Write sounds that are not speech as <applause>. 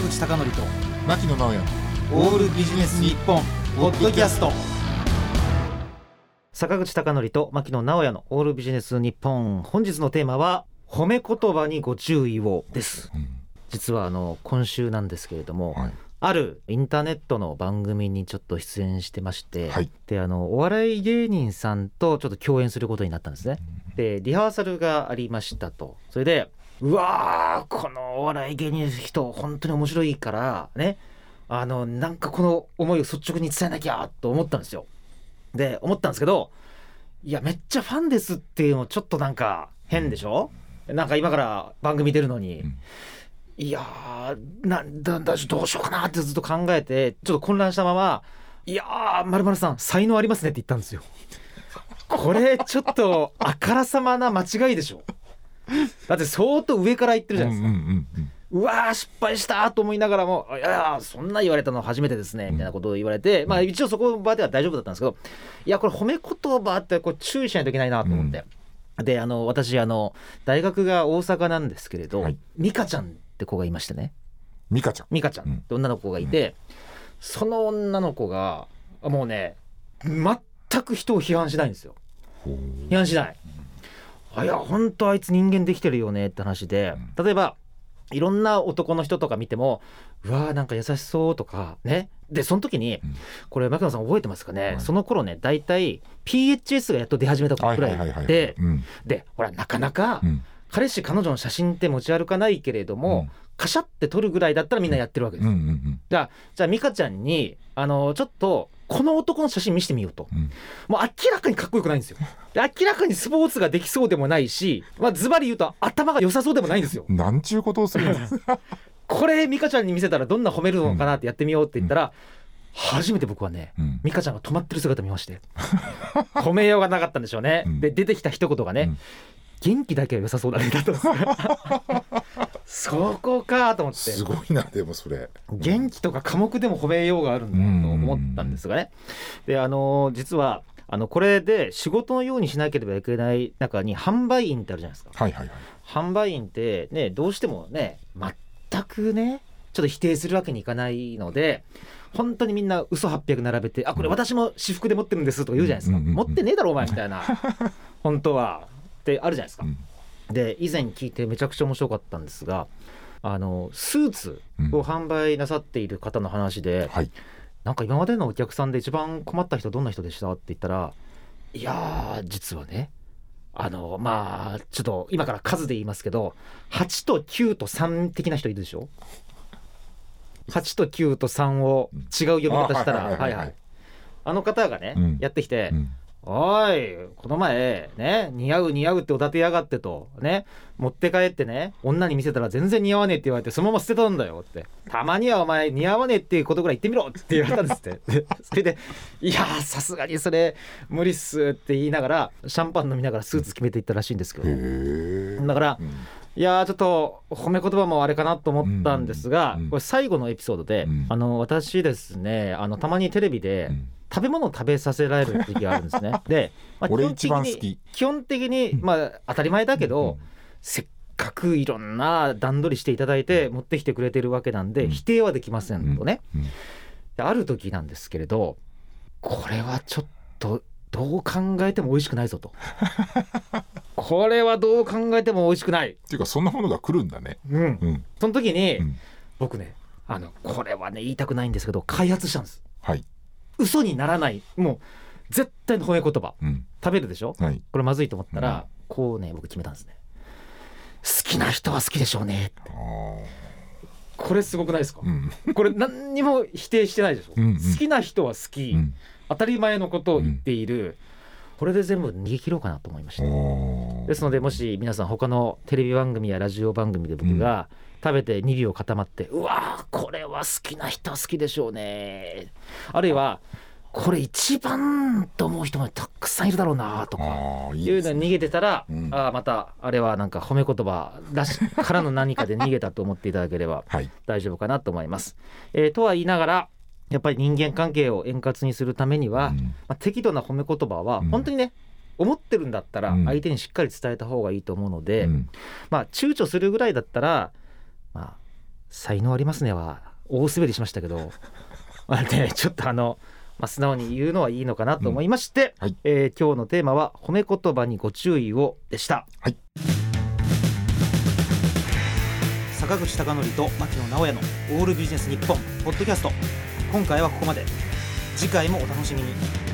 坂口孝則と牧野直哉。オールビジネス日本ポッドキャスト。坂口孝則と牧野直哉のオールビジネス日本。本日のテーマは褒め言葉にご注意をです。うん。実はあの今週なんですけれども、はい。あるインターネットの番組にちょっと出演してまして、はい。であのお笑い芸人さんとちょっと共演することになったんですね。でリハーサルがありましたと。それでうわーこのお笑い芸人の人本当に面白いからね。あのなんかこの思いを率直に伝えなきゃと思ったんですよ。で思ったんですけどいやめっちゃファンですっていうのちょっとなんか変でしょ？なんか今から番組出るのに、うん。いやーなんだだどうしようかなってずっと考えてちょっと混乱したまま「いやーまるまるさん才能ありますね」って言ったんですよ。これちょっとあからさまな間違いでしょだって相当上から言ってるじゃないですか。うんうんうんうわー失敗したと思いながらも「いやそんな言われたの初めてですね」みたいなことを言われて、まあ一応そこの場では大丈夫だったんですけどいやこれ褒め言葉ってこう注意しないといけないなと思って、であの私あの大学が大阪なんですけれど、はい。美香ちゃんって子がいましてね。美香ちゃん。美香ちゃんって女の子がいて、その女の子がもうね全く人を批判しないんですよ。批判しない。あいや本当あいつ人間できてるよねって話で。例えばいろんな男の人とか見てもうわーなんか優しそうとかね。でその時にうん。これ牧野さん覚えてますかね、はい。その頃ね大体 PHS がやっと出始めたはいくらはいでうん。でほらなかなかうん。彼氏彼女の写真って持ち歩かないけれども、カシャって撮るぐらいだったらみんなやってるわけです、うんうんうんじゃあじゃあ美香ちゃんにあのちょっとこの男の写真見せてみようと、うん。もう明らかにかっこよくないんですよ。<laughs> で明らかにスポーツができそうでもないし、まあ、ズバリ言うと頭が良さそうでもないんですよ。なんちゅうことをするんです <laughs> これ美香ちゃんに見せたらどんな褒めるのかなってやってみようって言ったら、初めて僕はねうん。美香ちゃんが止まってる姿見まして。<laughs> 褒めようがなかったんでしょうね、うん。で出てきた一言がね、うん。元気だけは良さそうだねだったんですよそこかと思って。すごいなでもそれ。元気とか科目でも褒めようがあるんだと思ったんですがね。であの実はあのこれで仕事のようにしなければいけない中に販売員ってあるじゃないですか。はいはいはい。販売員ってねどうしてもね全くねちょっと否定するわけにいかないので本当にみんな嘘800並べて「あこれ私も私服で持ってるんです」とか言うじゃないですか「うんうんうん。持ってねえだろお前」みたいな。本当は。ってあるじゃないですか。う。んで以前聞いてめちゃくちゃ面白かったんですがあのスーツを販売なさっている方の話で、はい。なんか今までのお客さんで一番困った人どんな人でしたって言ったらいやー実はねあのまあちょっと今から数で言いますけど8と9と3的な人いるでしょ？8と9と3を違う読み方したらはいはい。あの方がね、うん。やってきて、うんおいこの前ね似合う似合うっておだてやがってとね持って帰ってね女に見せたら全然似合わねえって言われてそのまま捨てたんだよって。たまにはお前似合わねえっていうことぐらい言ってみろって言われたんですって。で <laughs> それでいやーさすがにそれ無理っすって言いながらシャンパン飲みながらスーツ決めていったらしいんですけど。へえだからいやーちょっと褒め言葉もあれかなと思ったんですが、うんうん。これ最後のエピソードで、うん。あの私ですねあのたまにテレビで、うん食べ物を食べさせられる時があるんですね。<laughs> で、まあ俺基本的に一番好き。基本的にまあ当たり前だけど、せっかくいろんな段取りしていただいて持ってきてくれてるわけなんで、うん。否定はできませんとね。うん。である時なんですけれどこれはちょっとどう考えても美味しくないぞと。<laughs> これはどう考えても美味しくない。っていうかそんなものが来るんだね。うん、うん。その時に、うん。僕ねあのこれはね言いたくないんですけど開発したんです。はい嘘にならない。もう絶対の褒め言葉。うん。食べるでしょ？はい。これまずいと思ったら、うん。こうね僕決めたんですね。好きな人は好きでしょうね。あー。これすごくないですか、うん。これ何にも否定してないでしょ、うんうん。好きな人は好き、うん。当たり前のことを言っている、これで全部逃げ切ろうかなと思いました、ですのでもし皆さん他のテレビ番組やラジオ番組で僕が食べて2秒固まって、うわーこれは好きな人は好きでしょうね。あるいはこれ一番と思う人もたくさんいるだろうなとか。いうのに逃げてたら、うん。ああまたあれはなんか褒め言葉らしからの何かで逃げたと思っていただければ <laughs> はい。大丈夫かなと思います。えーとは言いながらやっぱり人間関係を円滑にするためには、うん。まあ、適度な褒め言葉はうん。本当にね、思ってるんだったらうん。相手にしっかり伝えた方がいいと思うので、うん。まあ躊躇するぐらいだったらまあ才能ありますねは大滑りしましたけど <laughs> まあねちょっとあの、まあ、素直に言うのはいいのかなと思いまして、うん。はい。えー今日のテーマは褒め言葉にご注意をでした。はい。坂口孝則と牧野直哉のオールビジネス日本ポッドキャスト。今回はここまで。次回もお楽しみに